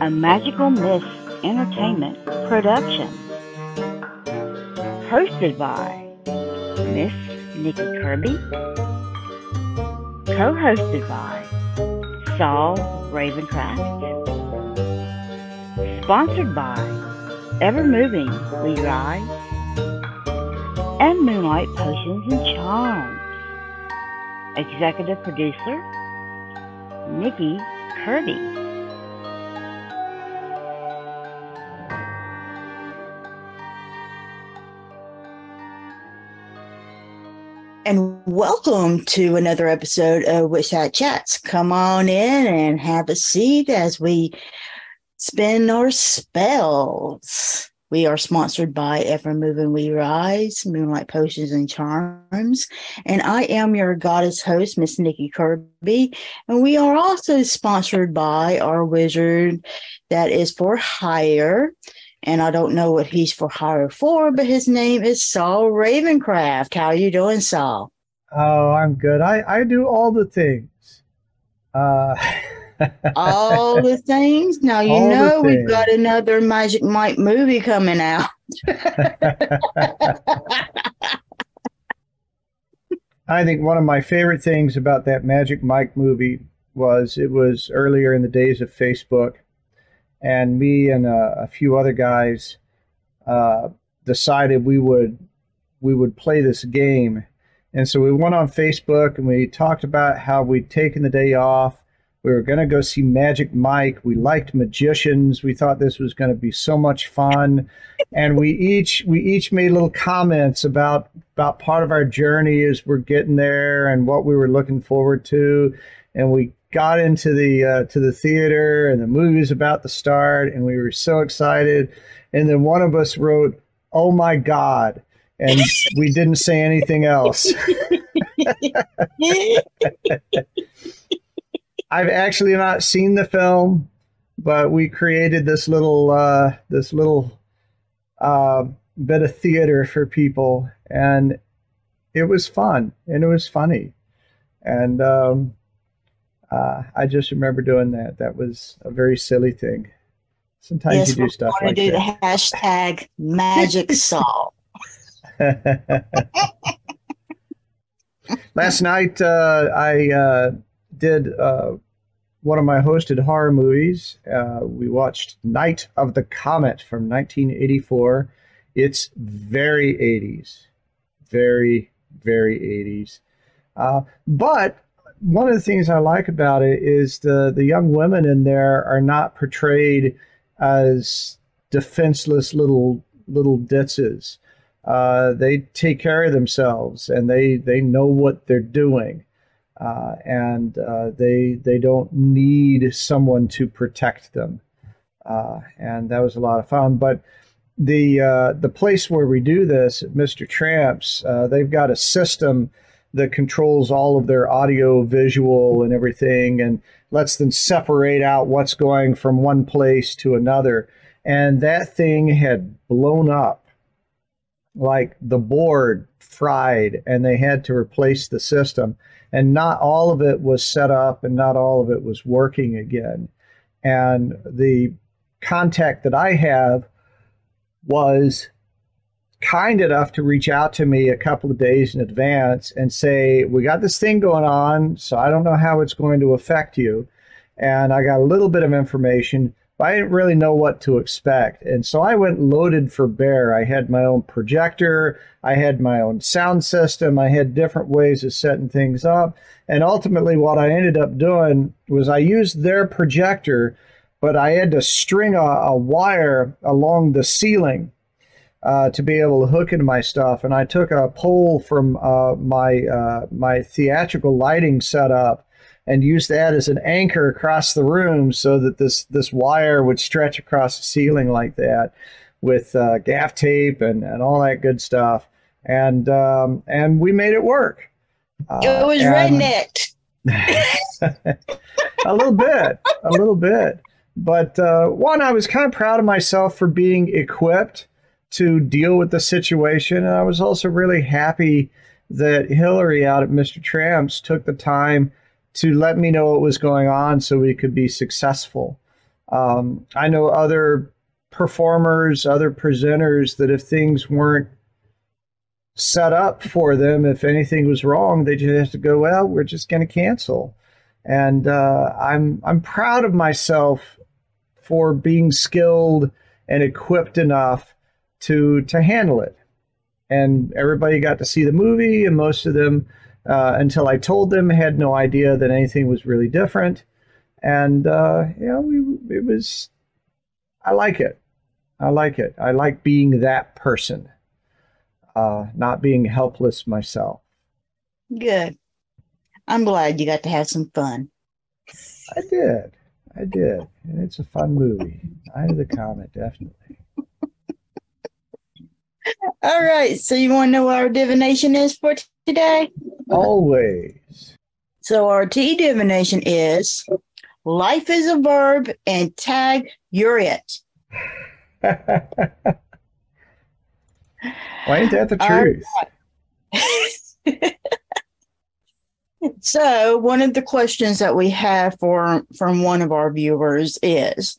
A Magical Miss Entertainment production. Hosted by Miss Nikki Kirby. Co-hosted by Saul Ravencraft. Sponsored by Ever Moving Rise and Moonlight Potions and Charms. Executive Producer Nikki Kirby. And welcome to another episode of Witch Hat Chats. Come on in and have a seat as we spin our spells. We are sponsored by Ever Moving We Rise, Moonlight Potions and Charms. And I am your goddess host, Miss Nikki Kirby. And we are also sponsored by our wizard that is for hire. And I don't know what he's for hire for, but his name is Saul Ravencraft. How are you doing, Saul? Oh, I'm good. I, I do all the things. Uh all the things. Now you All know we've got another Magic Mike movie coming out. I think one of my favorite things about that Magic Mike movie was it was earlier in the days of Facebook, and me and a, a few other guys uh, decided we would we would play this game, and so we went on Facebook and we talked about how we'd taken the day off. We were going to go see Magic Mike. We liked magicians. We thought this was going to be so much fun, and we each we each made little comments about about part of our journey as we're getting there and what we were looking forward to. And we got into the uh, to the theater, and the movie was about to start, and we were so excited. And then one of us wrote, "Oh my God!" and we didn't say anything else. I've actually not seen the film, but we created this little uh, this little uh, bit of theater for people, and it was fun and it was funny, and um, uh, I just remember doing that. That was a very silly thing. Sometimes yes, you do stuff like do that. the hashtag Magic Saul. Last night, uh, I uh, did uh, one of my hosted horror movies. Uh, we watched Night of the Comet from 1984. It's very 80s, very, very 80s. Uh, but one of the things I like about it is the, the young women in there are not portrayed as defenseless little little ditzes uh, they take care of themselves and they they know what they're doing uh, and uh, they they don't need someone to protect them. Uh, and that was a lot of fun. But the uh, the place where we do this Mr. Tramps uh, they've got a system that controls all of their audio visual and everything and lets them separate out what's going from one place to another. And that thing had blown up like the board fried and they had to replace the system and not all of it was set up and not all of it was working again. And the contact that i have was kind enough to reach out to me a couple of days in advance and say we got this thing going on so i don't know how it's going to affect you. And i got a little bit of information I didn't really know what to expect. And so I went loaded for bear. I had my own projector, I had my own sound system, I had different ways of setting things up. And ultimately, what I ended up doing was I used their projector, but I had to string a, a wire along the ceiling. Uh, to be able to hook into my stuff, and I took a pole from uh, my uh, my theatrical lighting setup, and use that as an anchor across the room so that this this wire would stretch across the ceiling like that with uh, gaff tape and, and all that good stuff. And um, and we made it work. Uh, it was and- rednecked. a little bit a little bit. But uh, one i was kind of proud of myself for being equipped to deal with the situation. And i was also really happy that hillary out at mr tramps took the time to let me know what was going on so we could be successful. Um, I know other performers, other presenters that if things weren't set up for them, if anything was wrong, they just have to go, well, we're just going to cancel. And uh, I'm I'm proud of myself for being skilled and equipped enough to to handle it. And everybody got to see the movie, and most of them, uh, until I told them, had no idea that anything was really different. And uh, yeah, we it was. I like it. I like it. I like being that person, uh, not being helpless myself. Good. I'm glad you got to have some fun. I did. I did. And it's a fun movie. Eye of the Comet, definitely. All right. So you want to know what our divination is for today? Always. So our T divination is life is a verb and tag you're it. Why ain't that the truth? so one of the questions that we have for from one of our viewers is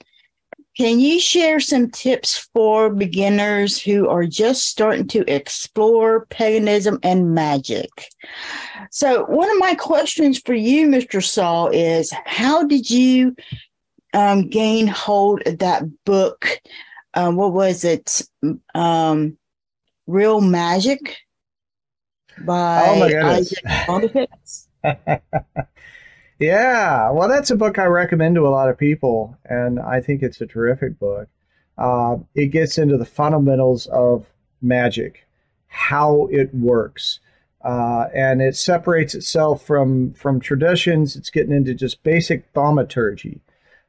can you share some tips for beginners who are just starting to explore paganism and magic? So, one of my questions for you, Mr. Saul, is how did you um, gain hold of that book uh, what was it? Um, Real Magic by oh my goodness. yeah, well, that's a book I recommend to a lot of people, and I think it's a terrific book. Uh, it gets into the fundamentals of magic, how it works, uh, and it separates itself from from traditions. It's getting into just basic thaumaturgy,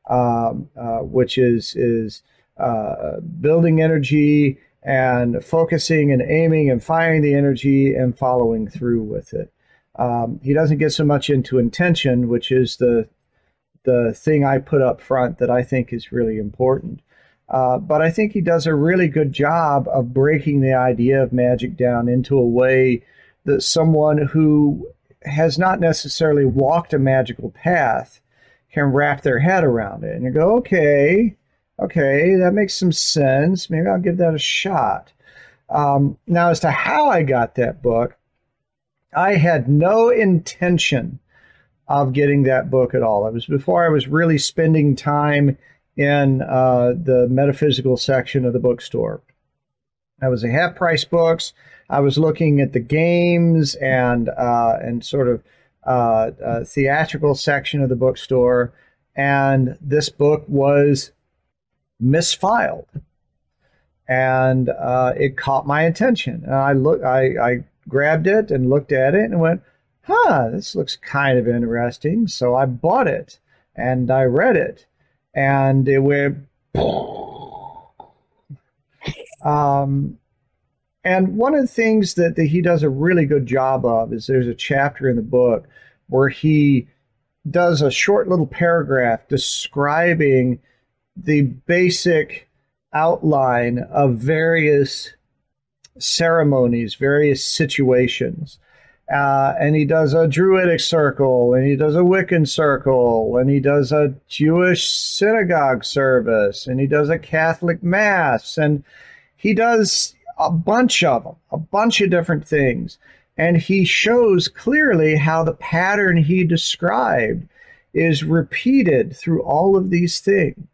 um, uh, which is is uh, building energy and focusing and aiming and firing the energy and following through with it. Um, he doesn't get so much into intention, which is the the thing I put up front that I think is really important. Uh, but I think he does a really good job of breaking the idea of magic down into a way that someone who has not necessarily walked a magical path can wrap their head around it and go, okay, okay, that makes some sense. Maybe I'll give that a shot. Um, now, as to how I got that book, I had no intention of getting that book at all. It was before I was really spending time in uh, the metaphysical section of the bookstore. I was a half price books. I was looking at the games and uh, and sort of uh, uh theatrical section of the bookstore, and this book was misfiled, and uh, it caught my attention. And I look, I, I grabbed it and looked at it and went, "Huh, this looks kind of interesting." So I bought it and I read it, and it went. um, and one of the things that, that he does a really good job of is there's a chapter in the book where he does a short little paragraph describing the basic outline of various ceremonies, various situations. Uh, and he does a Druidic circle, and he does a Wiccan circle, and he does a Jewish synagogue service, and he does a Catholic mass, and he does a bunch of them, a bunch of different things. And he shows clearly how the pattern he described is repeated through all of these things.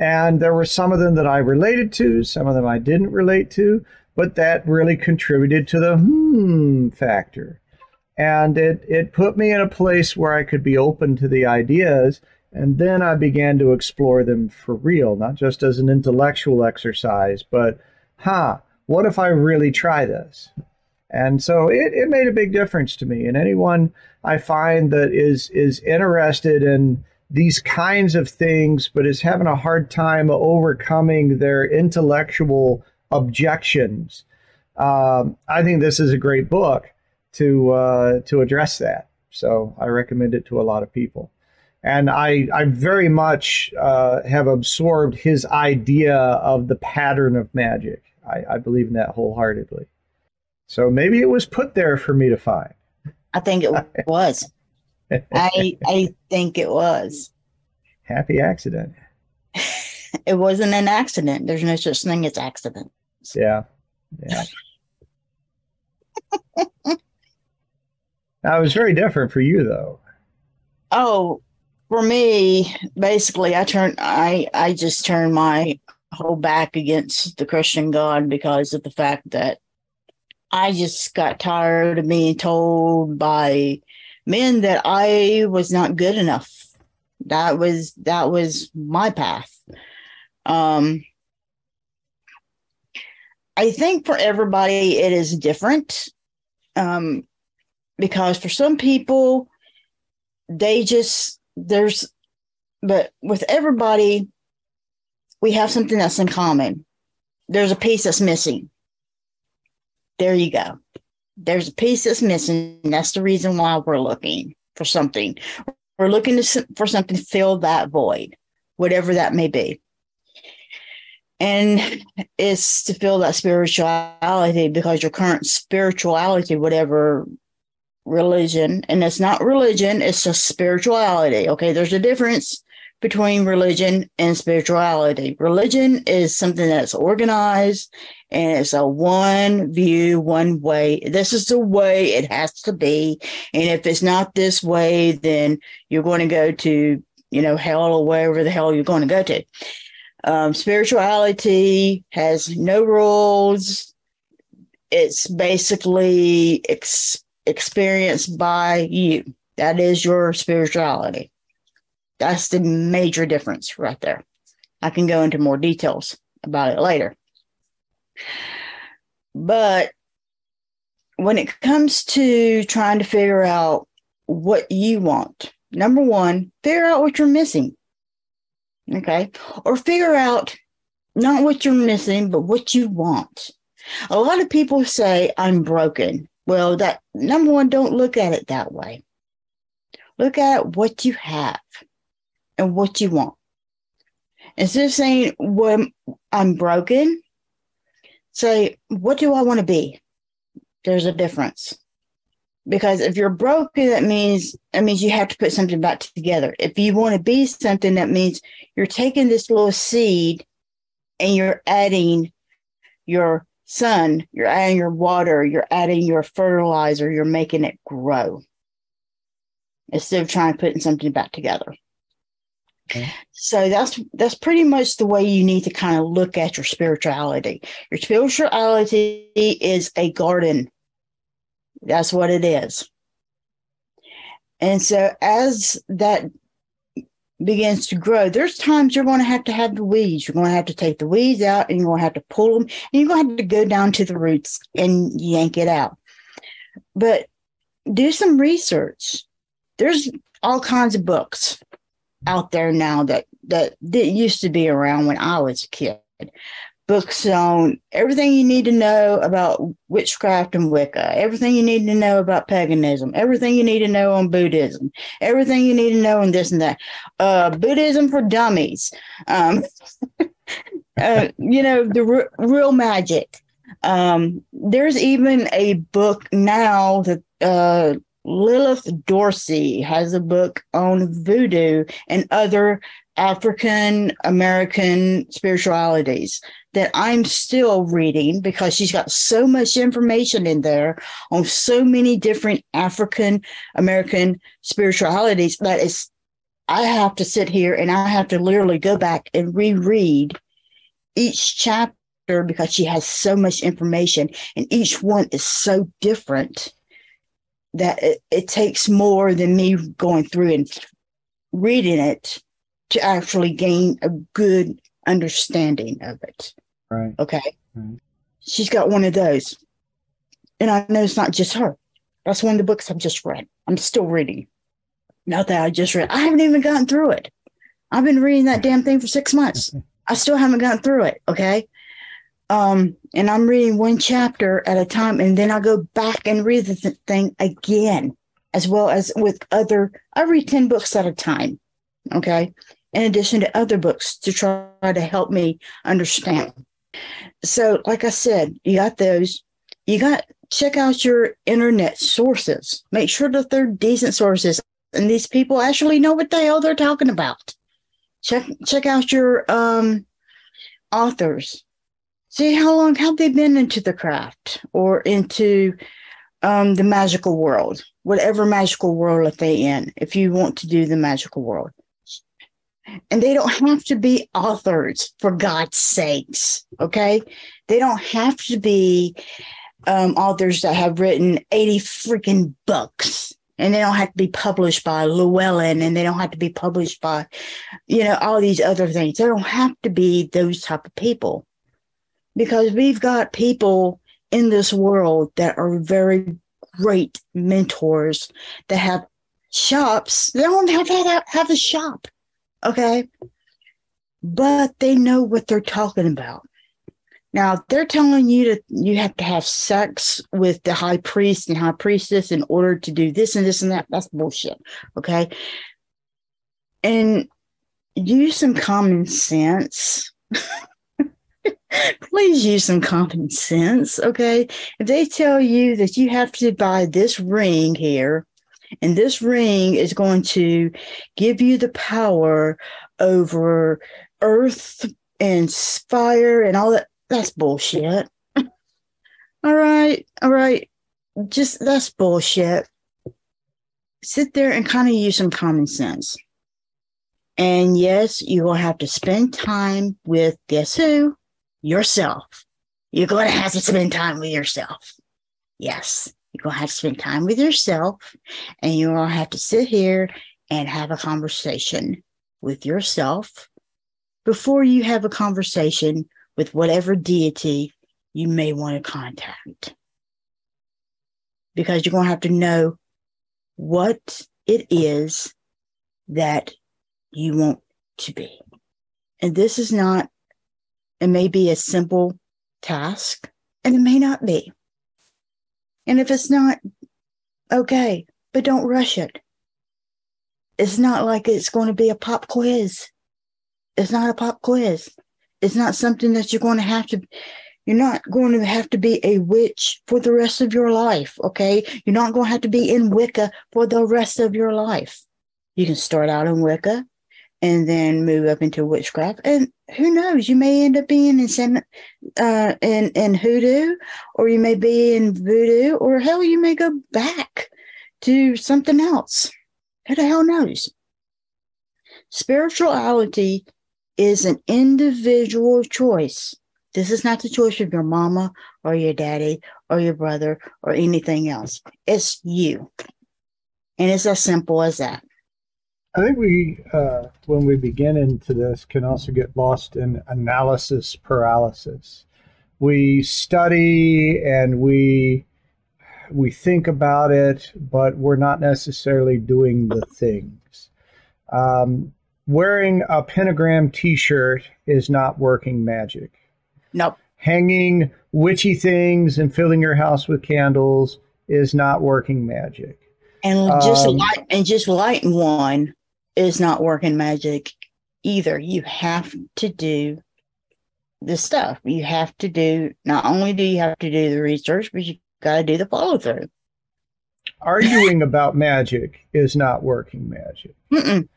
And there were some of them that I related to, some of them I didn't relate to, but that really contributed to the hmm factor. And it, it put me in a place where I could be open to the ideas. And then I began to explore them for real, not just as an intellectual exercise, but, huh, what if I really try this? And so it, it made a big difference to me. And anyone I find that is is interested in these kinds of things, but is having a hard time overcoming their intellectual objections. Um, I think this is a great book to uh, to address that. So I recommend it to a lot of people. And I, I very much uh, have absorbed his idea of the pattern of magic. I, I believe in that wholeheartedly. So maybe it was put there for me to find. I think it was. I I think it was. Happy accident. It wasn't an accident. There's no such thing as accident. Yeah. Yeah. now, it was very different for you, though. Oh, for me, basically, I turned. I I just turned my whole back against the Christian God because of the fact that I just got tired of being told by men that I was not good enough. That was that was my path. Um, I think for everybody it is different. Um, because for some people, they just there's but with everybody we have something that's in common. There's a piece that's missing. There you go. There's a piece that's missing. That's the reason why we're looking for something. We're looking to, for something to fill that void, whatever that may be. And it's to fill that spirituality because your current spirituality, whatever religion, and it's not religion, it's just spirituality. Okay, there's a difference between religion and spirituality. Religion is something that's organized and it's a one view, one way. This is the way it has to be. And if it's not this way, then you're going to go to, you know, hell or wherever the hell you're going to go to. Um, spirituality has no rules. It's basically ex- experienced by you. That is your spirituality. That's the major difference right there. I can go into more details about it later. But when it comes to trying to figure out what you want, number one, figure out what you're missing. Okay. Or figure out not what you're missing, but what you want. A lot of people say, I'm broken. Well, that number one, don't look at it that way. Look at what you have and what you want. Instead of saying, well, I'm broken, say, what do I want to be? There's a difference. Because if you're broken, that means that means you have to put something back together. If you want to be something, that means you're taking this little seed and you're adding your sun, you're adding your water, you're adding your fertilizer, you're making it grow instead of trying to putting something back together. So that's that's pretty much the way you need to kind of look at your spirituality. Your spirituality is a garden. That's what it is. And so as that begins to grow, there's times you're going to have to have the weeds. You're going to have to take the weeds out and you're going to have to pull them and you're going to have to go down to the roots and yank it out. But do some research. There's all kinds of books out there now that that didn't used to be around when I was a kid. Books on everything you need to know about witchcraft and Wicca, everything you need to know about paganism, everything you need to know on Buddhism, everything you need to know on this and that. Uh, Buddhism for dummies. Um, uh, you know, the real magic. Um, there's even a book now that uh, Lilith Dorsey has a book on voodoo and other African American spiritualities that I'm still reading because she's got so much information in there on so many different African American spiritualities that is I have to sit here and I have to literally go back and reread each chapter because she has so much information and each one is so different that it, it takes more than me going through and reading it to actually gain a good understanding of it. Right. Okay. Right. She's got one of those. And I know it's not just her. That's one of the books I've just read. I'm still reading. Not that I just read. I haven't even gotten through it. I've been reading that damn thing for six months. I still haven't gotten through it. Okay. Um, and I'm reading one chapter at a time, and then I go back and read the th- thing again, as well as with other. I read ten books at a time, okay, in addition to other books to try to help me understand. So, like I said, you got those. You got check out your internet sources. Make sure that they're decent sources. and these people actually know what the hell they're talking about. Check check out your um, authors. See how long have they been into the craft or into um, the magical world, whatever magical world that they in. If you want to do the magical world, and they don't have to be authors for God's sakes. Okay, they don't have to be um, authors that have written eighty freaking books and they don't have to be published by Llewellyn and they don't have to be published by, you know, all these other things. They don't have to be those type of people because we've got people in this world that are very great mentors that have shops. They don't have to have, a shop. Okay. But they know what they're talking about. Now, if they're telling you that you have to have sex with the high priest and high priestess in order to do this and this and that, that's bullshit. Okay. And use some common sense. Please use some common sense. Okay. If they tell you that you have to buy this ring here, and this ring is going to give you the power over earth and fire and all that that's bullshit. all right, all right. Just that's bullshit. Sit there and kind of use some common sense. And yes, you will have to spend time with guess who? Yourself. You're going to have to spend time with yourself. Yes, you're going to have to spend time with yourself and you're going to have to sit here and have a conversation with yourself before you have a conversation with whatever deity you may want to contact. Because you're going to have to know what it is that you want to be. And this is not, it may be a simple task and it may not be. And if it's not, okay, but don't rush it. It's not like it's going to be a pop quiz. It's not a pop quiz. It's not something that you're going to have to, you're not going to have to be a witch for the rest of your life. Okay. You're not going to have to be in Wicca for the rest of your life. You can start out in Wicca and then move up into witchcraft. And who knows, you may end up being in some, uh, in, in hoodoo, or you may be in voodoo, or hell, you may go back to something else. Who the hell knows? Spirituality is an individual choice. This is not the choice of your mama or your daddy or your brother or anything else. It's you. And it's as simple as that. I think we, uh, when we begin into this, can also get lost in analysis paralysis. We study and we we think about it, but we're not necessarily doing the things. Um, wearing a pentagram t-shirt is not working magic. Nope. Hanging witchy things and filling your house with candles is not working magic. And just um, light and just lighting one is not working magic either. You have to do the stuff. You have to do not only do you have to do the research, but you got to do the follow through. Arguing about magic is not working magic. Mm-mm.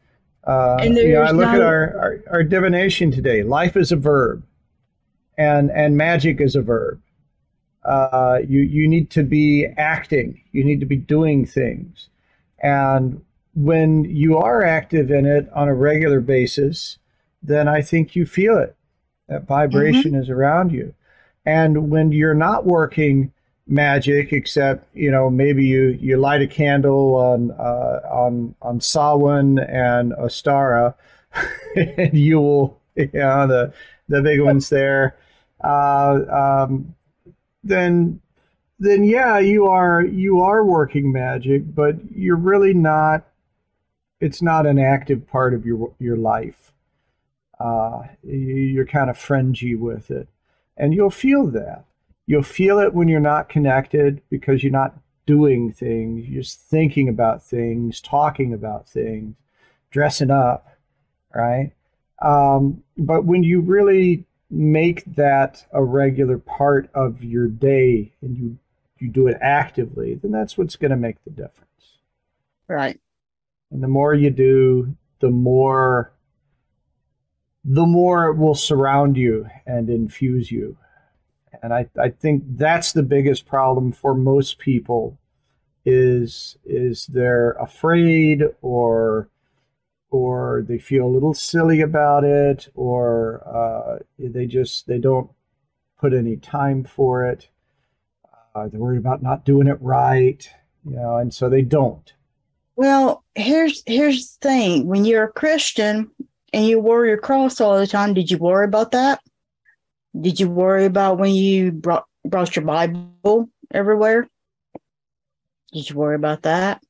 Uh, and you know, I look no... at our, our, our divination today. Life is a verb, and and magic is a verb. Uh, you you need to be acting. You need to be doing things, and when you are active in it on a regular basis, then I think you feel it. That vibration mm-hmm. is around you, and when you're not working magic, except you know maybe you you light a candle on uh, on on Samhain and Ostara, and you will you know the the big ones there. Uh, um, then then yeah, you are you are working magic, but you're really not. It's not an active part of your your life. Uh, you're kind of fringy with it, and you'll feel that You'll feel it when you're not connected because you're not doing things, you're just thinking about things, talking about things, dressing up, right? Um, but when you really make that a regular part of your day and you you do it actively, then that's what's going to make the difference. Right. And the more you do, the more the more it will surround you and infuse you. And I, I think that's the biggest problem for most people is is they're afraid or or they feel a little silly about it or uh, they just they don't put any time for it uh, they're worried about not doing it right you know and so they don't Well, here's here's the thing. When you're a Christian and you wear your cross all the time, did you worry about that? Did you worry about when you brought brought your Bible everywhere? Did you worry about that?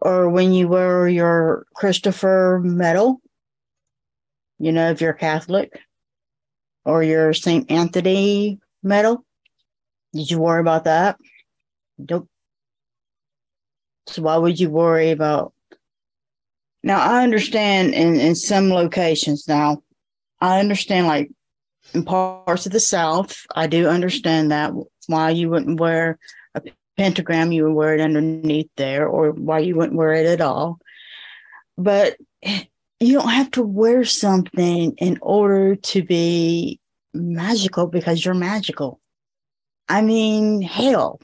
Or when you wear your Christopher medal? You know, if you're Catholic, or your St. Anthony medal? Did you worry about that? Nope. So why would you worry about? Now I understand in in some locations. Now I understand like in parts of the South. I do understand that why you wouldn't wear a pentagram. You would wear it underneath there, or why you wouldn't wear it at all. But you don't have to wear something in order to be magical because you're magical. I mean, hell,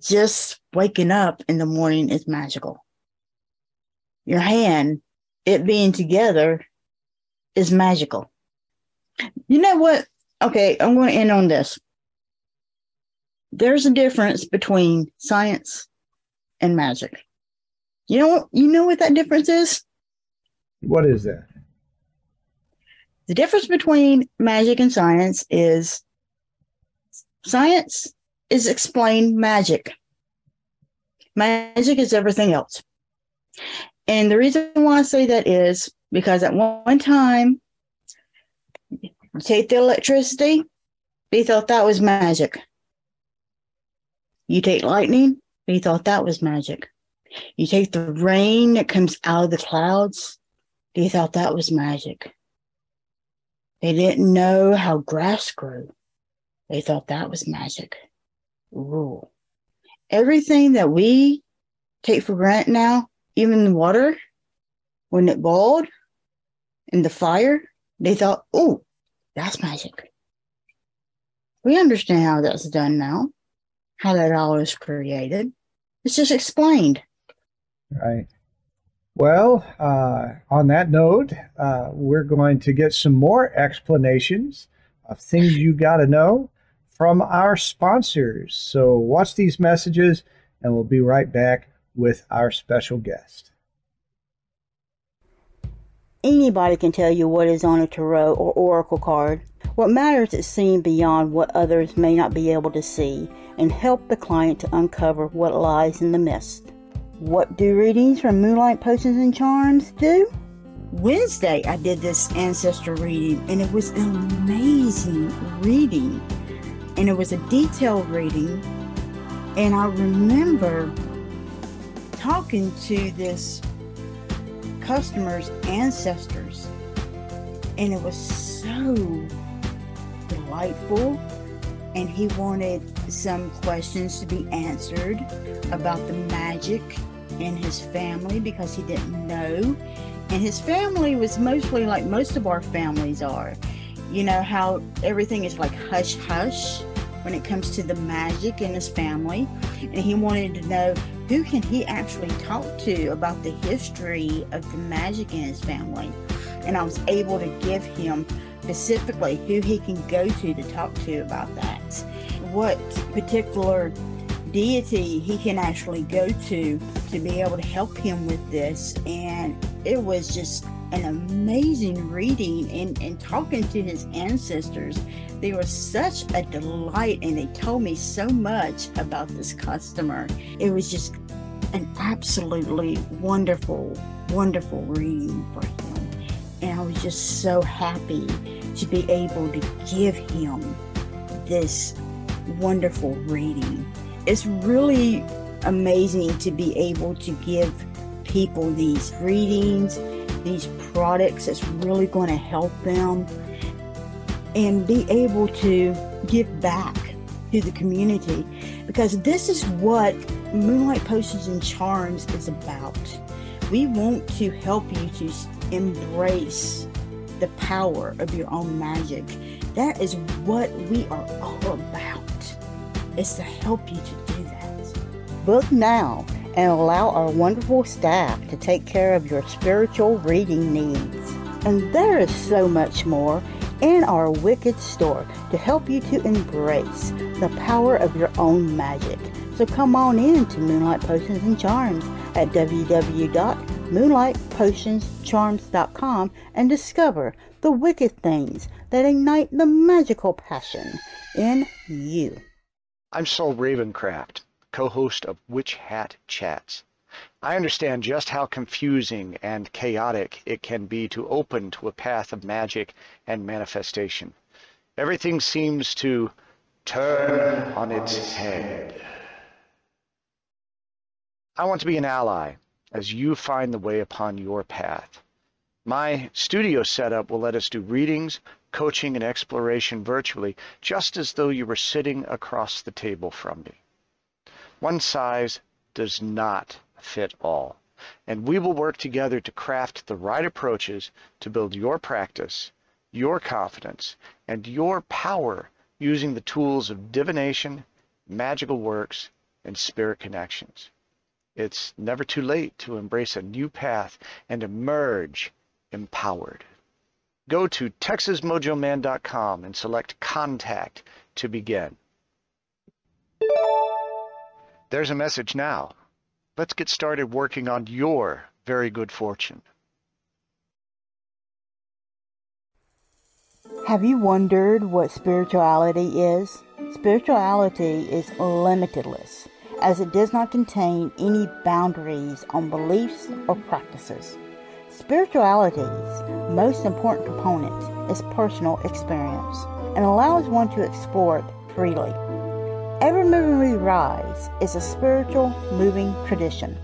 just waking up in the morning is magical. Your hand, it being together, is magical. You know what? Okay, I'm going to end on this. There's a difference between science and magic. You know, you know what that difference is? what is that The difference between magic and science is science is explain magic. Magic is everything else. And the reason why I say that is because at one time, take the electricity, they thought that was magic. You take lightning, they thought that was magic. You take the rain that comes out of the clouds, they thought that was magic. They didn't know how grass grew. They thought that was magic. Ooh. Everything that we take for granted now, even the water, when it boiled in the fire, they thought, oh, that's magic. We understand how that's done now, how that all is created. It's just explained. Right. Well, uh, on that note, uh, we're going to get some more explanations of things you got to know from our sponsors. So watch these messages, and we'll be right back with our special guest. Anybody can tell you what is on a tarot or oracle card. What matters is seeing beyond what others may not be able to see and help the client to uncover what lies in the mist. What do readings from Moonlight Potions and Charms do? Wednesday, I did this ancestor reading, and it was an amazing reading. And it was a detailed reading. And I remember talking to this customer's ancestors, and it was so delightful. And he wanted some questions to be answered about the magic in his family because he didn't know. And his family was mostly like most of our families are. You know, how everything is like hush hush when it comes to the magic in his family. And he wanted to know who can he actually talk to about the history of the magic in his family. And I was able to give him specifically who he can go to to talk to about that. What particular deity he can actually go to to be able to help him with this. And it was just an amazing reading and, and talking to his ancestors. They were such a delight and they told me so much about this customer. It was just an absolutely wonderful, wonderful reading for him. And I was just so happy to be able to give him this wonderful reading. It's really amazing to be able to give people these readings, these products that's really going to help them, and be able to give back to the community because this is what Moonlight Potions and Charms is about. We want to help you to embrace the power of your own magic. That is what we are all about. It's to help you to do that. Book now and allow our wonderful staff to take care of your spiritual reading needs. And there is so much more in our Wicked store to help you to embrace the power of your own magic. So come on in to Moonlight Potions and Charms at www.moonlightpotionscharms.com and discover the wicked things that ignite the magical passion in you. I'm Saul Ravencraft, co-host of Witch Hat Chats. I understand just how confusing and chaotic it can be to open to a path of magic and manifestation. Everything seems to turn on its head. I want to be an ally as you find the way upon your path. My studio setup will let us do readings, coaching, and exploration virtually, just as though you were sitting across the table from me. One size does not fit all, and we will work together to craft the right approaches to build your practice, your confidence, and your power using the tools of divination, magical works, and spirit connections. It's never too late to embrace a new path and emerge empowered. Go to texasmojoman.com and select Contact to begin. There's a message now. Let's get started working on your very good fortune. Have you wondered what spirituality is? Spirituality is limitless, as it does not contain any boundaries on beliefs or practices. Spirituality's most important component is personal experience and allows one to explore it freely. Ever Moving We Rise is a spiritual moving tradition,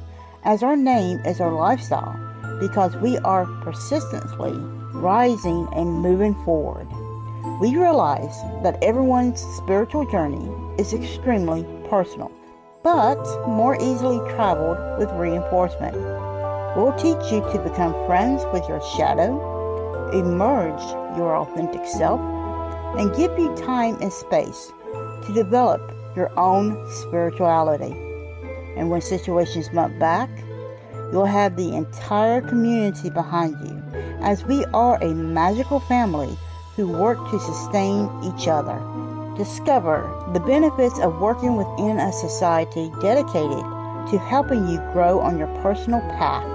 as our name is our lifestyle because we are persistently rising and moving forward. We realize that everyone's spiritual journey is extremely personal, but more easily traveled with reinforcement. We'll teach you to become friends with your shadow, emerge your authentic self, and give you time and space to develop your own spirituality. And when situations bump back, you'll have the entire community behind you, as we are a magical family who work to sustain each other. Discover the benefits of working within a society dedicated to helping you grow on your personal path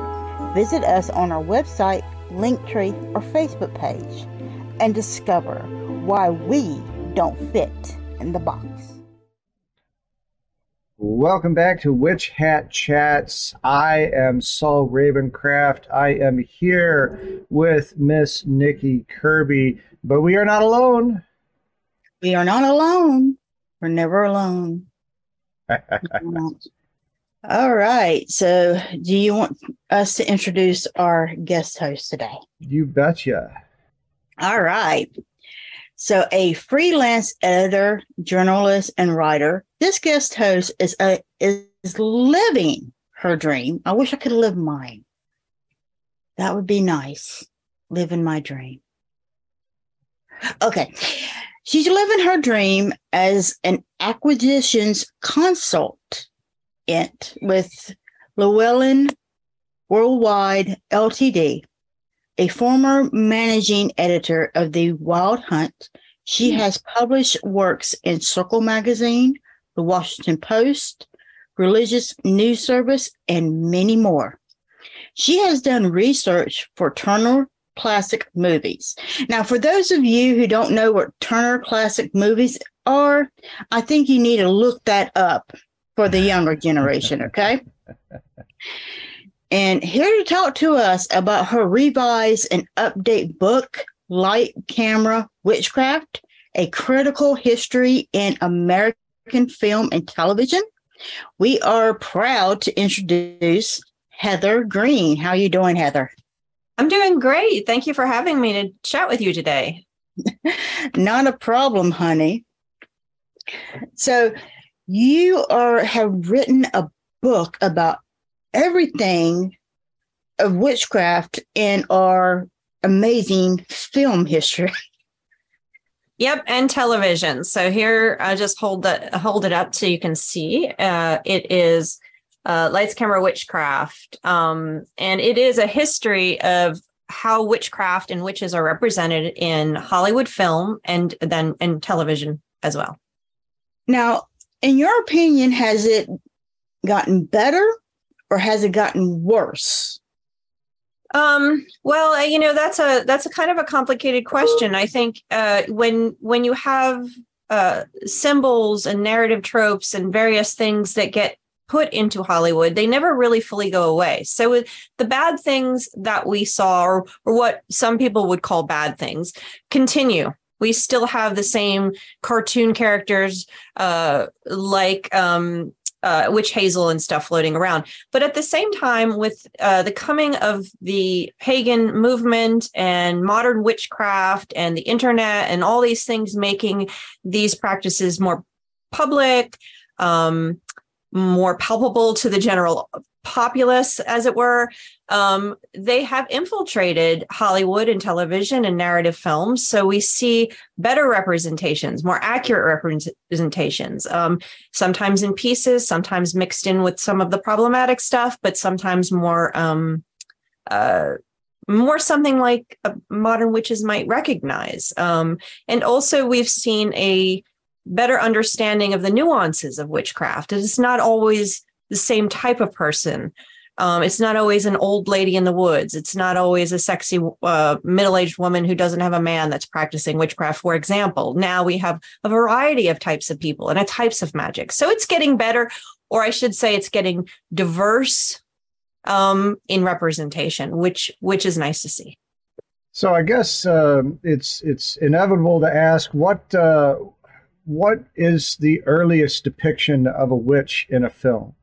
Visit us on our website, Linktree, or Facebook page and discover why we don't fit in the box. Welcome back to Witch Hat Chats. I am Saul Ravencraft. I am here with Miss Nikki Kirby, but we are not alone. We are not alone. We're never alone. All right. So, do you want us to introduce our guest host today? You betcha. All right. So, a freelance editor, journalist, and writer, this guest host is a, is living her dream. I wish I could live mine. That would be nice. Living my dream. Okay. She's living her dream as an acquisitions consult it with Llewellyn Worldwide Ltd., a former managing editor of the Wild Hunt. She hmm. has published works in Circle Magazine, The Washington Post, Religious News Service, and many more. She has done research for Turner Classic Movies. Now, for those of you who don't know what Turner Classic Movies are, I think you need to look that up for the younger generation, okay? and here to talk to us about her revised and update book, Light Camera Witchcraft, a critical history in American film and television. We are proud to introduce Heather Greene. How are you doing, Heather? I'm doing great. Thank you for having me to chat with you today. Not a problem, honey. So you are have written a book about everything of witchcraft in our amazing film history. Yep, and television. So here, I just hold that hold it up so you can see. Uh, it is uh, Lights, Camera, Witchcraft, um, and it is a history of how witchcraft and witches are represented in Hollywood film and then in television as well. Now, in your opinion, has it gotten better or has it gotten worse? Um, well, you know, that's a that's a kind of a complicated question. I think uh, when when you have uh, symbols and narrative tropes and various things that get put into Hollywood, they never really fully go away. So the bad things that we saw, or, or what some people would call bad things, continue we still have the same cartoon characters uh, like um, uh, witch hazel and stuff floating around. But at the same time with uh, the coming of the pagan movement and modern witchcraft and the internet and all these things making these practices more public um, more palpable to the general populace, as it were, um, they have infiltrated Hollywood and television and narrative films. So we see better representations, more accurate representations, um, sometimes in pieces, sometimes mixed in with some of the problematic stuff, but sometimes more. Um, uh, more something like modern witches might recognize. Um, and also, we've seen a better understanding of the nuances of witchcraft. It's not always the same type of person. Um, it's not always an old lady in the woods. It's not always a sexy uh, middle aged woman who doesn't have a man that's practicing witchcraft, for example. Now we have a variety of types of people and a types of magic. So it's getting better, or I should say, it's getting diverse um, in representation, which which is nice to see. So I guess uh, it's it's inevitable to ask what uh, what is the earliest depiction of a witch in a film?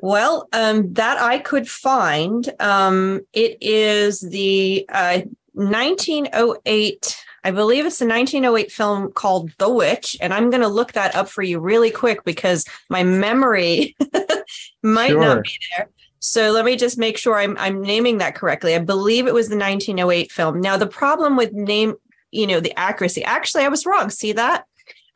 Well, um, that I could find. Um, it is the uh, 1908, I believe it's the 1908 film called The Witch. And I'm going to look that up for you really quick because my memory might sure. not be there. So let me just make sure I'm, I'm naming that correctly. I believe it was the 1908 film. Now, the problem with name, you know, the accuracy, actually, I was wrong. See that?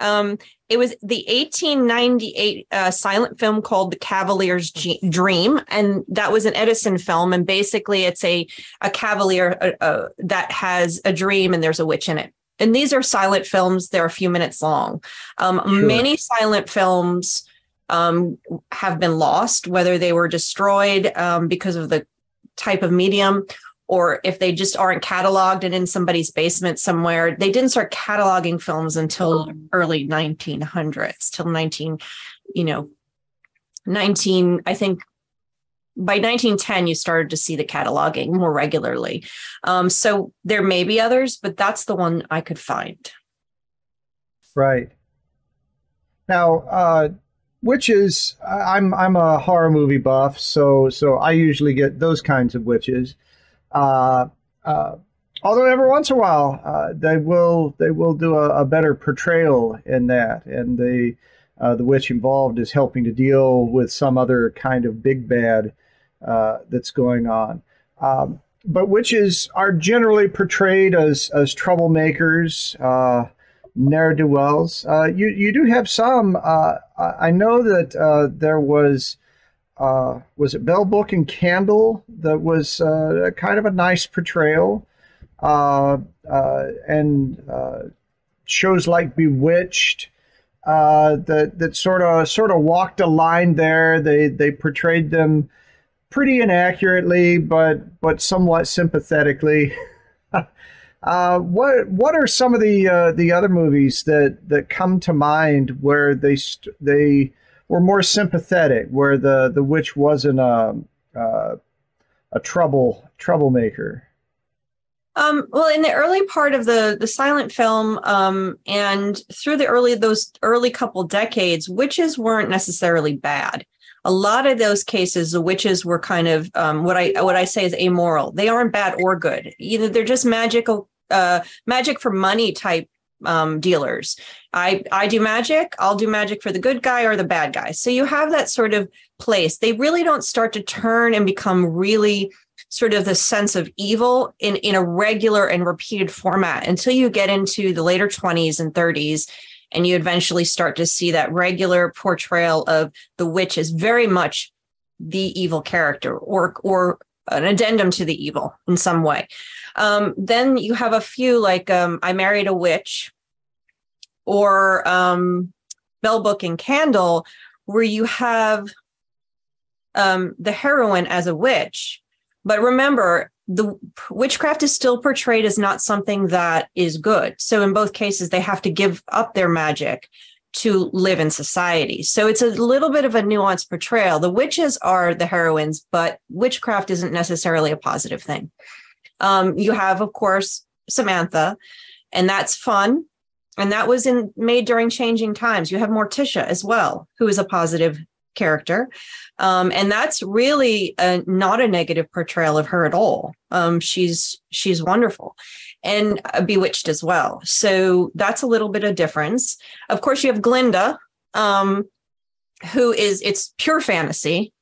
Um, it was the 1898 uh, silent film called The Cavalier's G- Dream, and that was an Edison film. And basically, it's a a cavalier uh, uh, that has a dream, and there's a witch in it. And these are silent films; they're a few minutes long. Um, sure. Many silent films um, have been lost, whether they were destroyed um, because of the type of medium or if they just aren't cataloged and in somebody's basement somewhere. They didn't start cataloging films until early 1900s, till 19, you know, 19, I think by 1910 you started to see the cataloging more regularly. Um, so there may be others but that's the one i could find. Right. Now uh witches i'm i'm a horror movie buff so so i usually get those kinds of witches although every once in a while uh, they will they will do a, a, better portrayal in that, and the uh, the witch involved is helping to deal with some other kind of big bad uh, that's going on. Um, but witches are generally portrayed as as troublemakers, uh, ne'er do wells. Uh, you you do have some. Uh, I know that uh, there was uh, was it Bell Book and Candle that was uh, kind of a nice portrayal, uh, uh and uh, shows like Bewitched uh, that that sort of sort of walked a line there. They they portrayed them pretty inaccurately, but but somewhat sympathetically. what what are some of the the other movies that that come to mind where they they were more sympathetic, where the the witch wasn't a a, a trouble troublemaker. Um, well, in the early part of the the silent film, um, and through the early those early couple decades, witches weren't necessarily bad. A lot of those cases, the witches were kind of um, what I what I say is amoral. They aren't bad or good. Either they're just magical, uh, magic for money type um, dealers. I I do magic. I'll do magic for the good guy or the bad guy. So you have that sort of place. They really don't start to turn and become really sort of the sense of evil in in a regular and repeated format until you get into the later 20s and 30s and you eventually start to see that regular portrayal of the witch as very much the evil character or or an addendum to the evil in some way. Um, then you have a few like um, I Married a Witch or um, Bell Book and Candle, where you have um, the heroine as a witch. But remember, the witchcraft is still portrayed as not something that is good. So in both cases, they have to give up their magic to live in society. So it's a little bit of a nuanced portrayal. The witches are the heroines, but witchcraft isn't necessarily a positive thing. Um, you have, of course, Samantha, and that's fun. And that was in made during changing times. You have Morticia as well, who is a positive character. Um, and that's really a, not a negative portrayal of her at all. Um, she's she's wonderful and bewitched as well. So that's a little bit of difference. Of course, you have Glinda, um, who is it's pure fantasy,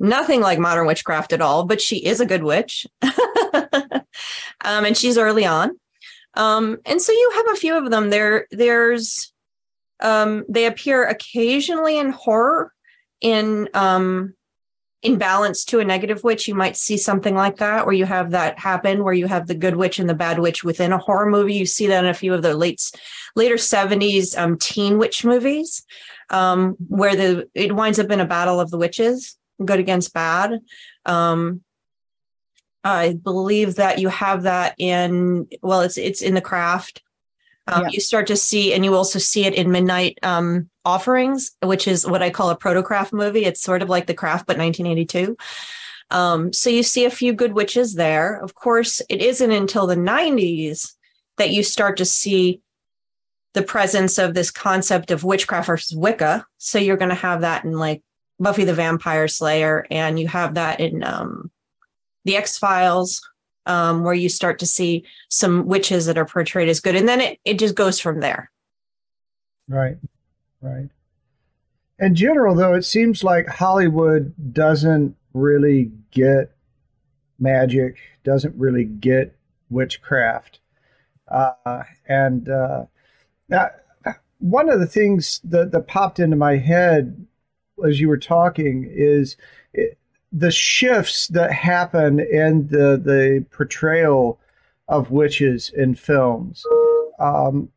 nothing like modern witchcraft at all, but she is a good witch. um, and she's early on. Um, and so you have a few of them. There, there's um, they appear occasionally in horror in um, in balance to a negative witch, you might see something like that, where you have that happen, where you have the good witch and the bad witch within a horror movie. You see that in a few of the late, later '70s um, teen witch movies, um, where the it winds up in a battle of the witches, good against bad. Um, I believe that you have that in well, it's it's in the craft. Um, yeah. You start to see, and you also see it in Midnight um, Offerings, which is what I call a protocraft movie. It's sort of like The Craft, but 1982. Um, so you see a few good witches there. Of course, it isn't until the 90s that you start to see the presence of this concept of witchcraft versus Wicca. So you're going to have that in like Buffy the Vampire Slayer, and you have that in um, the X Files, um, where you start to see some witches that are portrayed as good, and then it it just goes from there. Right, right. In general, though, it seems like Hollywood doesn't really get magic, doesn't really get witchcraft, uh, and uh, that, one of the things that, that popped into my head as you were talking is it, the shifts that happen in the the portrayal of witches in films um,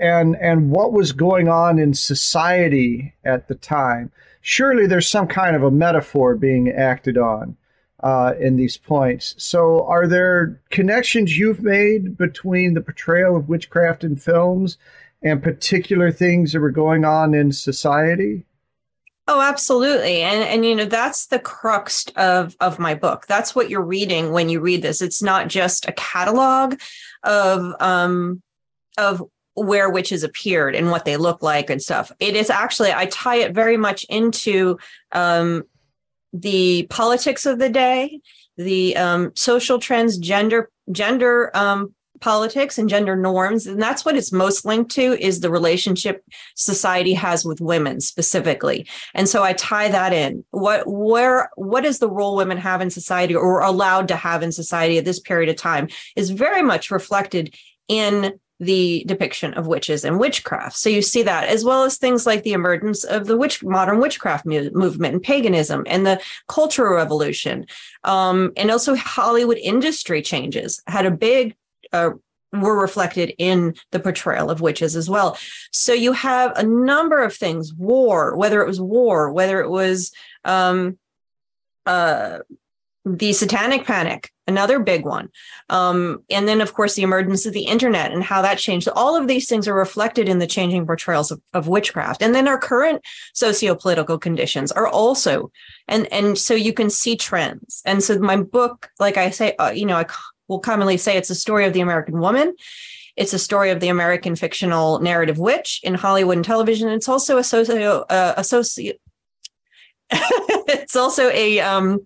and and what was going on in society at the time surely there's some kind of a metaphor being acted on uh, in these points so are there connections you've made between the portrayal of witchcraft in films and particular things that were going on in society Oh, absolutely. And and you know, that's the crux of of my book. That's what you're reading when you read this. It's not just a catalog of um of where witches appeared and what they look like and stuff. It is actually I tie it very much into um the politics of the day, the um social trends, gender gender um politics and gender norms. And that's what it's most linked to is the relationship society has with women specifically. And so i tie that in. What where what is the role women have in society or allowed to have in society at this period of time is very much reflected in the depiction of witches and witchcraft. So you see that as well as things like the emergence of the witch modern witchcraft mu- movement and paganism and the cultural revolution. Um, and also Hollywood industry changes had a big uh, were reflected in the portrayal of witches as well. So you have a number of things: war, whether it was war, whether it was um, uh, the Satanic Panic, another big one, um, and then of course the emergence of the internet and how that changed. All of these things are reflected in the changing portrayals of, of witchcraft, and then our current socio-political conditions are also, and and so you can see trends. And so my book, like I say, uh, you know, I will commonly say it's a story of the American woman. It's a story of the American fictional narrative witch in Hollywood and television. It's also a socio uh, associate. it's also a um,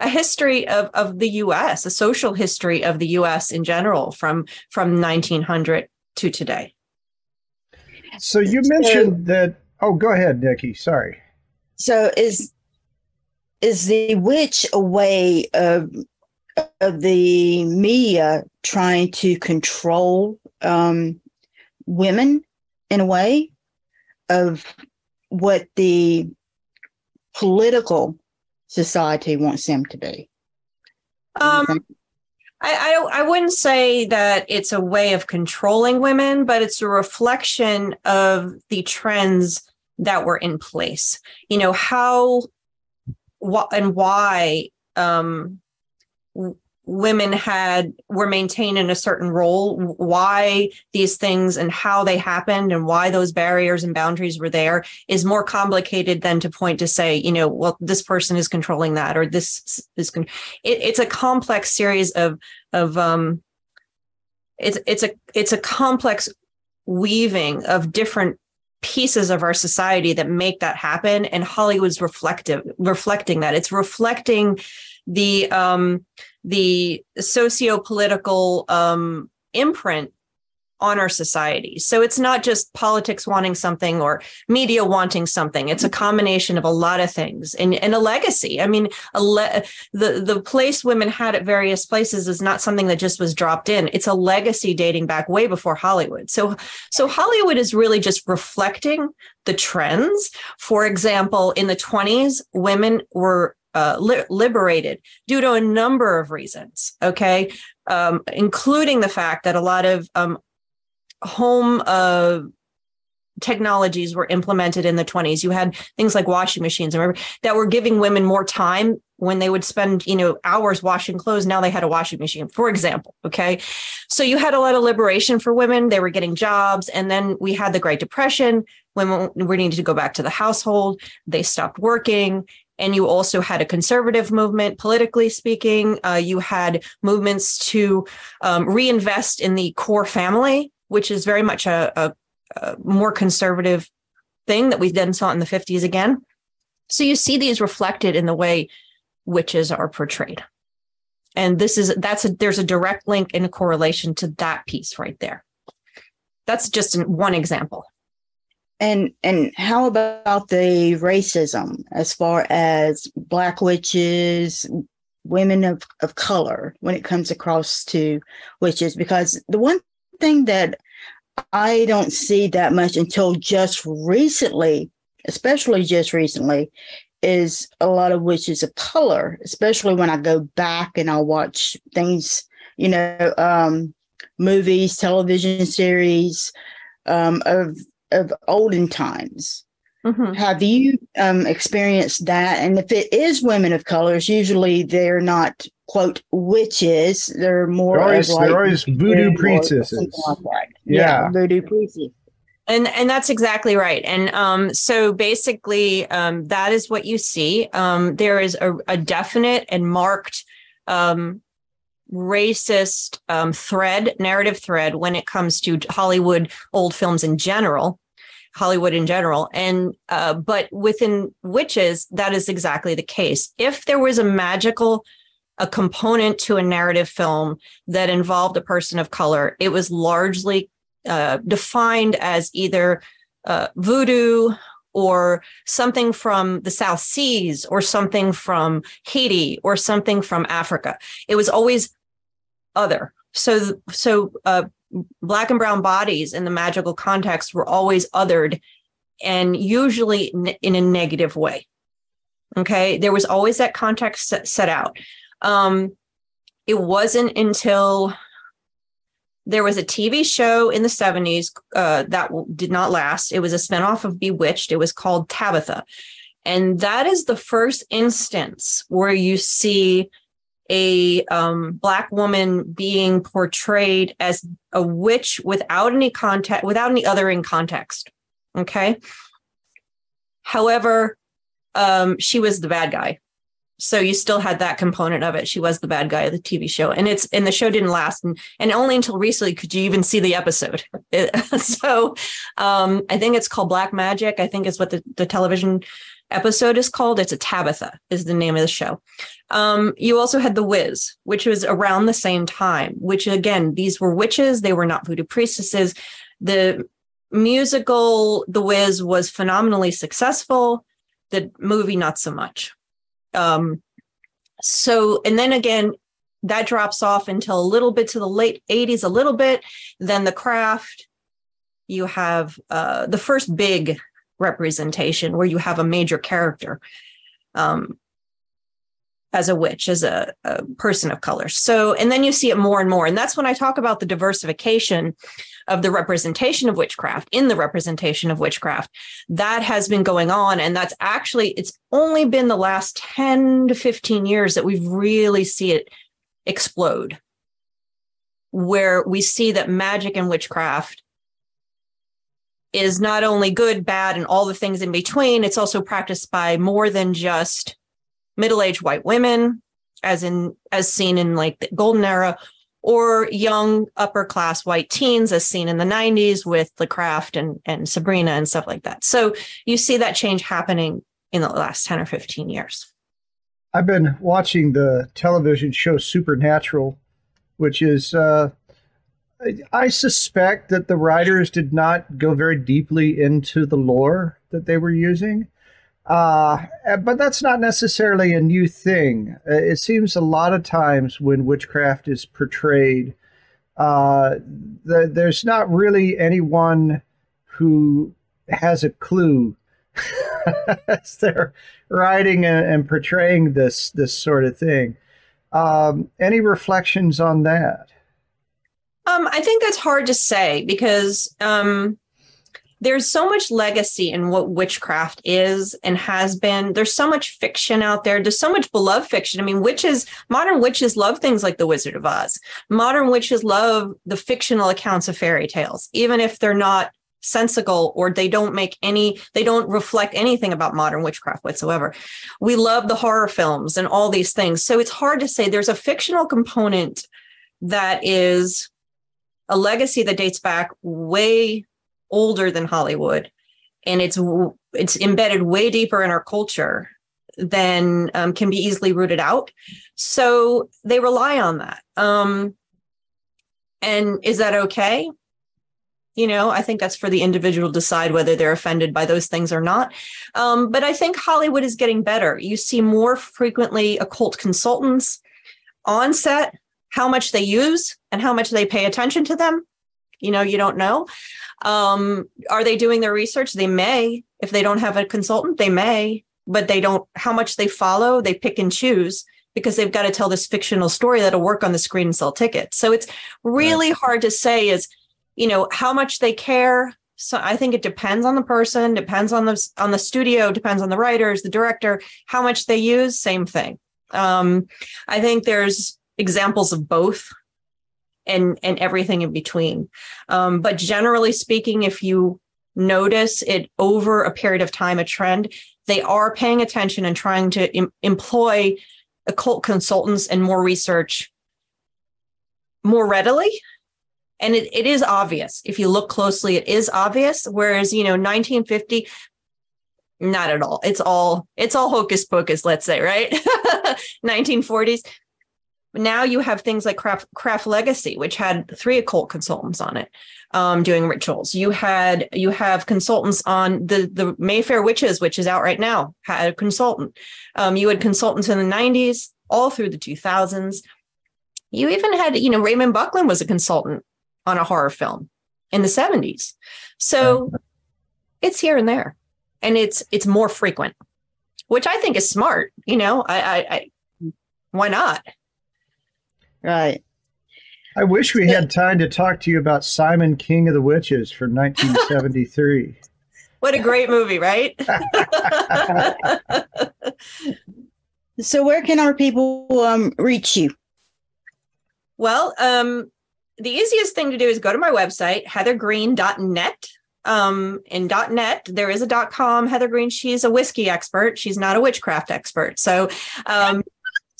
a history of, of the U.S., a social history of the U.S. in general from from 1900 to today. So you mentioned so, that. Oh, go ahead, Nikki. Sorry. So is is the witch a way of of the media trying to control um, women in a way of what the political society wants them to be? Um, I, I, I wouldn't say that it's a way of controlling women, but it's a reflection of the trends that were in place. You know how, what and why um, women had were maintained in a certain role why these things and how they happened and why those barriers and boundaries were there is more complicated than to point to say you know well this person is controlling that or this is con- it, it's a complex series of of um it's it's a it's a complex weaving of different pieces of our society that make that happen and hollywood's reflective reflecting that. It's reflecting the um, the socio-political um, imprint on our society. So it's not just politics wanting something or media wanting something. It's a combination of a lot of things and, and a legacy. I mean, le- the the place women had at various places is not something that just was dropped in. It's a legacy dating back way before Hollywood. So so Hollywood is really just reflecting the trends. For example, in the 20s, women were uh, li- liberated due to a number of reasons, okay, um, including the fact that a lot of um, home uh, technologies were implemented in the 20s. You had things like washing machines, remember, that were giving women more time when they would spend, you know, hours washing clothes. Now they had a washing machine, for example. Okay. So you had a lot of liberation for women. They were getting jobs. And then we had the Great Depression. Women were needed to go back to the household. They stopped working and you also had a conservative movement politically speaking. Uh, you had movements to um, reinvest in the core family which is very much a, a, a, more conservative thing that we then saw in the 50s again. So you see these reflected in the way witches are portrayed. And this is that's a there's a direct link and a correlation to that piece right there. That's just one example and and how about the racism as far as black witches, women of, of color when it comes across to witches? Because the one thing that I don't see that much until just recently, especially just recently, is a lot of witches of color, especially when I go back and I watch things, you know, um, movies, television series um, of of olden times. Mm-hmm. Have you um, experienced that? And if it is women of colors, usually they're not quote witches. They're more they're always, like, they're always voodoo priestesses. Like yeah. yeah, voodoo priestesses. And and that's exactly right. And um, so basically, um, that is what you see. Um, there is a, a definite and marked um, racist um, thread, narrative thread, when it comes to Hollywood old films in general, Hollywood in general. And, uh, but within witches, that is exactly the case. If there was a magical, a component to a narrative film that involved a person of color, it was largely uh, defined as either uh, voodoo or something from the South Seas or something from Haiti or something from Africa. It was always other. So, so uh, black and brown bodies in the magical context were always othered and usually in a negative way. Okay. There was always that context set, set out. Um, it wasn't until there was a TV show in the 70s uh, that did not last. It was a spinoff of Bewitched. It was called Tabitha. And that is the first instance where you see a um, black woman being portrayed as a witch without any context, without any othering context. Okay. However, um, she was the bad guy. So you still had that component of it. She was the bad guy of the tv show. And it's and the show didn't last and, and only until recently could you even see the episode. So um i think it's called black magic i think is what the, the television episode is called. It's a tabitha is the name of the show. Um you also had the wiz which was around the same time which again these were witches. They were not voodoo priestesses. The musical the wiz was phenomenally successful. The movie not so much um, so, and then again, that drops off until a little bit to the late 80s, a little bit. Then the craft, you have uh, the first big representation where you have a major character um, as a witch, as a, a person of color. So, and then you see it more and more. And that's when I talk about the diversification of the representation of witchcraft in the representation of witchcraft that has been going on. And that's actually it's only been the last 10 to 15 years that we've really see it explode where we see that magic and witchcraft is not only good bad and all the things in between it's also practiced by more than just middle-aged white women as in as seen in like the golden era or young upper class white teens as seen in the 90s with the craft and, and sabrina and stuff like that. So you see that change happening in the last 10 or 15 years. I've been watching the television show supernatural which is uh, i suspect that the writers did not go very deeply into the lore that they were using uh, but that's not necessarily a new thing. Uh, it seems a lot of times when witchcraft is portrayed, uh, the, there's not really anyone who has a clue as they're writing and, and, portraying this this sort of thing. Um, any reflections on that? Um, I think that's hard to say because um, there's so much legacy in what witchcraft is and has been. There's so much fiction out there. There's so much beloved fiction. I mean, witches, modern witches love things like The Wizard of Oz. Modern witches love the fictional accounts of fairy tales, even if they're not sensical or they don't make any, they don't reflect anything about modern witchcraft whatsoever. We love the horror films and all these things. So it's hard to say there's a fictional component that is a legacy that dates back way older than Hollywood, and it's it's embedded way deeper in our culture than um, can be easily rooted out. So they rely on that. Um, and is that okay? You know, I think that's for the individual to decide whether they're offended by those things or not. Um, but I think Hollywood is getting better. You see more frequently occult consultants on set, how much they use and how much they pay attention to them. You know, you don't know. Um, are they doing their research? They may. If they don't have a consultant, they may, but they don't, how much they follow, they pick and choose because they've got to tell this fictional story that'll work on the screen and sell tickets. So it's really right. hard to say is, you know, how much they care. So I think it depends on the person, depends on the on the studio, depends on the writers, the director, how much they use, same thing. Um, I think there's examples of both and and everything in between. Um, but generally speaking, if you notice it over a period of time, a trend, they are paying attention and trying to em- employ occult consultants and more research more readily. And it, it is obvious. If you look closely, it is obvious. Whereas, you know, 1950, not at all. It's all it's all hocus pocus, let's say, right? 1940s. Now you have things like Craft, Craft Legacy, which had three occult consultants on it um, doing rituals. You had you have consultants on the the Mayfair Witches, which is out right now, had a consultant. Um, you had consultants in the 90s, all through the 2000s. You even had, you know, Raymond Buckland was a consultant on a horror film in the 70s. So it's here and there. And it's it's more frequent, which I think is smart. You know, I, I, I why not? Right. I wish we had time to talk to you about Simon King of the Witches from 1973. what a great movie, right? so, where can our people um, reach you? Well, um, the easiest thing to do is go to my website, heathergreene.net. um, in .net. There is a .com. Heather Greene, she's a whiskey expert. She's not a witchcraft expert. So, um,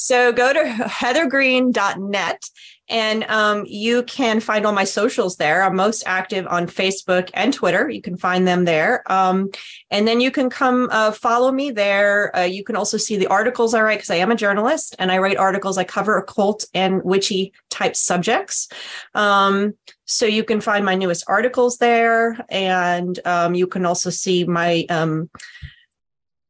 so go to heathergreene.net and um, you can find all my socials there. I'm most active on Facebook and Twitter. You can find them there. Um, and then you can come uh, follow me there. Uh, you can also see the articles I write because I am a journalist and I write articles. I cover occult and witchy type subjects. Um, so you can find my newest articles there. And um, you can also see my um,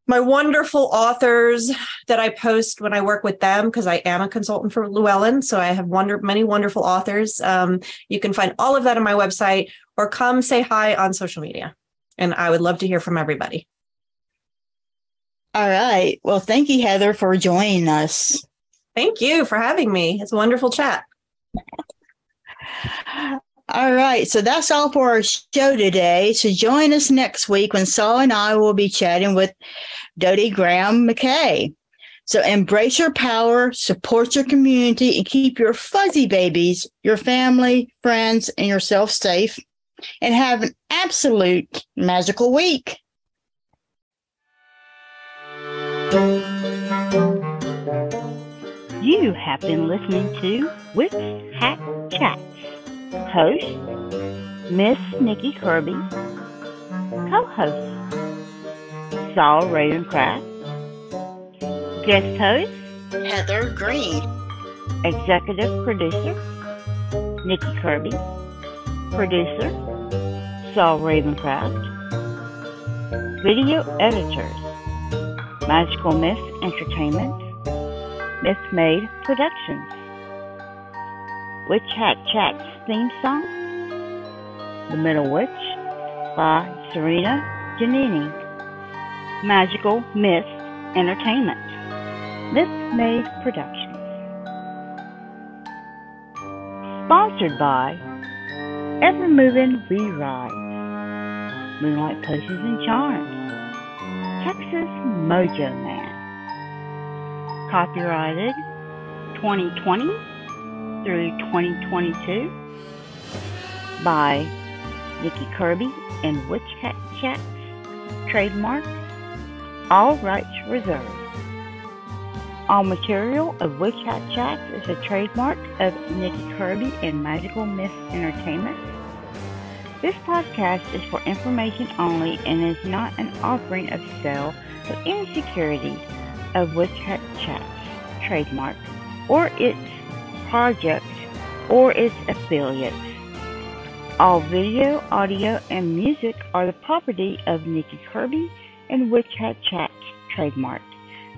my wonderful authors that I post when I work with them because I am a consultant for Llewellyn. So I have wonder many wonderful authors. Um, you can find all of that on my website or come say hi on social media. And I would love to hear from everybody. All right. Well, thank you, Heather, for joining us. Thank you for having me. It's a wonderful chat. All right. So that's all for our show today. So join us next week when Saul and I will be chatting with Dodie Graham McKay. So embrace your power, support your community, and keep your fuzzy babies, your family, friends, and yourself safe. And have an absolute magical week. You have been listening to Witch Hat Chats. Host, Miss Nikki Kirby. Co-host, Saul Ravencraft. Guest host, Heather Greene. Executive producer, Nikki Kirby. Producer, Saul Ravencraft. Video editors, Magical Myth Entertainment. Myth Made Productions. Witch Hat Chats theme song, The Middle Witch by Serena Giannini. Magical Myth Entertainment. Myth Made Productions. Sponsored by Ever Moving We Ride. Moonlight Potions and Charms. Texas Mojo Man. Copyrighted 2020 through 2022 by Nikki Kirby and Witch Hat Chats. Trademark. All rights reserved. All material of Witch Hat Chats is a trademark of Nikki Kirby and Magical Myth Entertainment. This podcast is for information only and is not an offering of sale of any securities of Witch Hat Chats trademark or its projects or its affiliates. All video, audio, and music are the property of Nikki Kirby and Witch Hat Chats trademark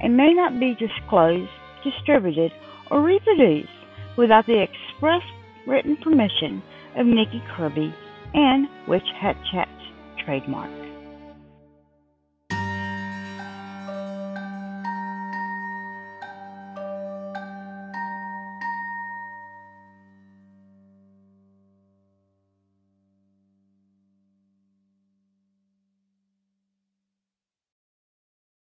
and may not be disclosed, distributed, or reproduced without the express written permission of Nikki Kirby and Witch Hat Chats trademark.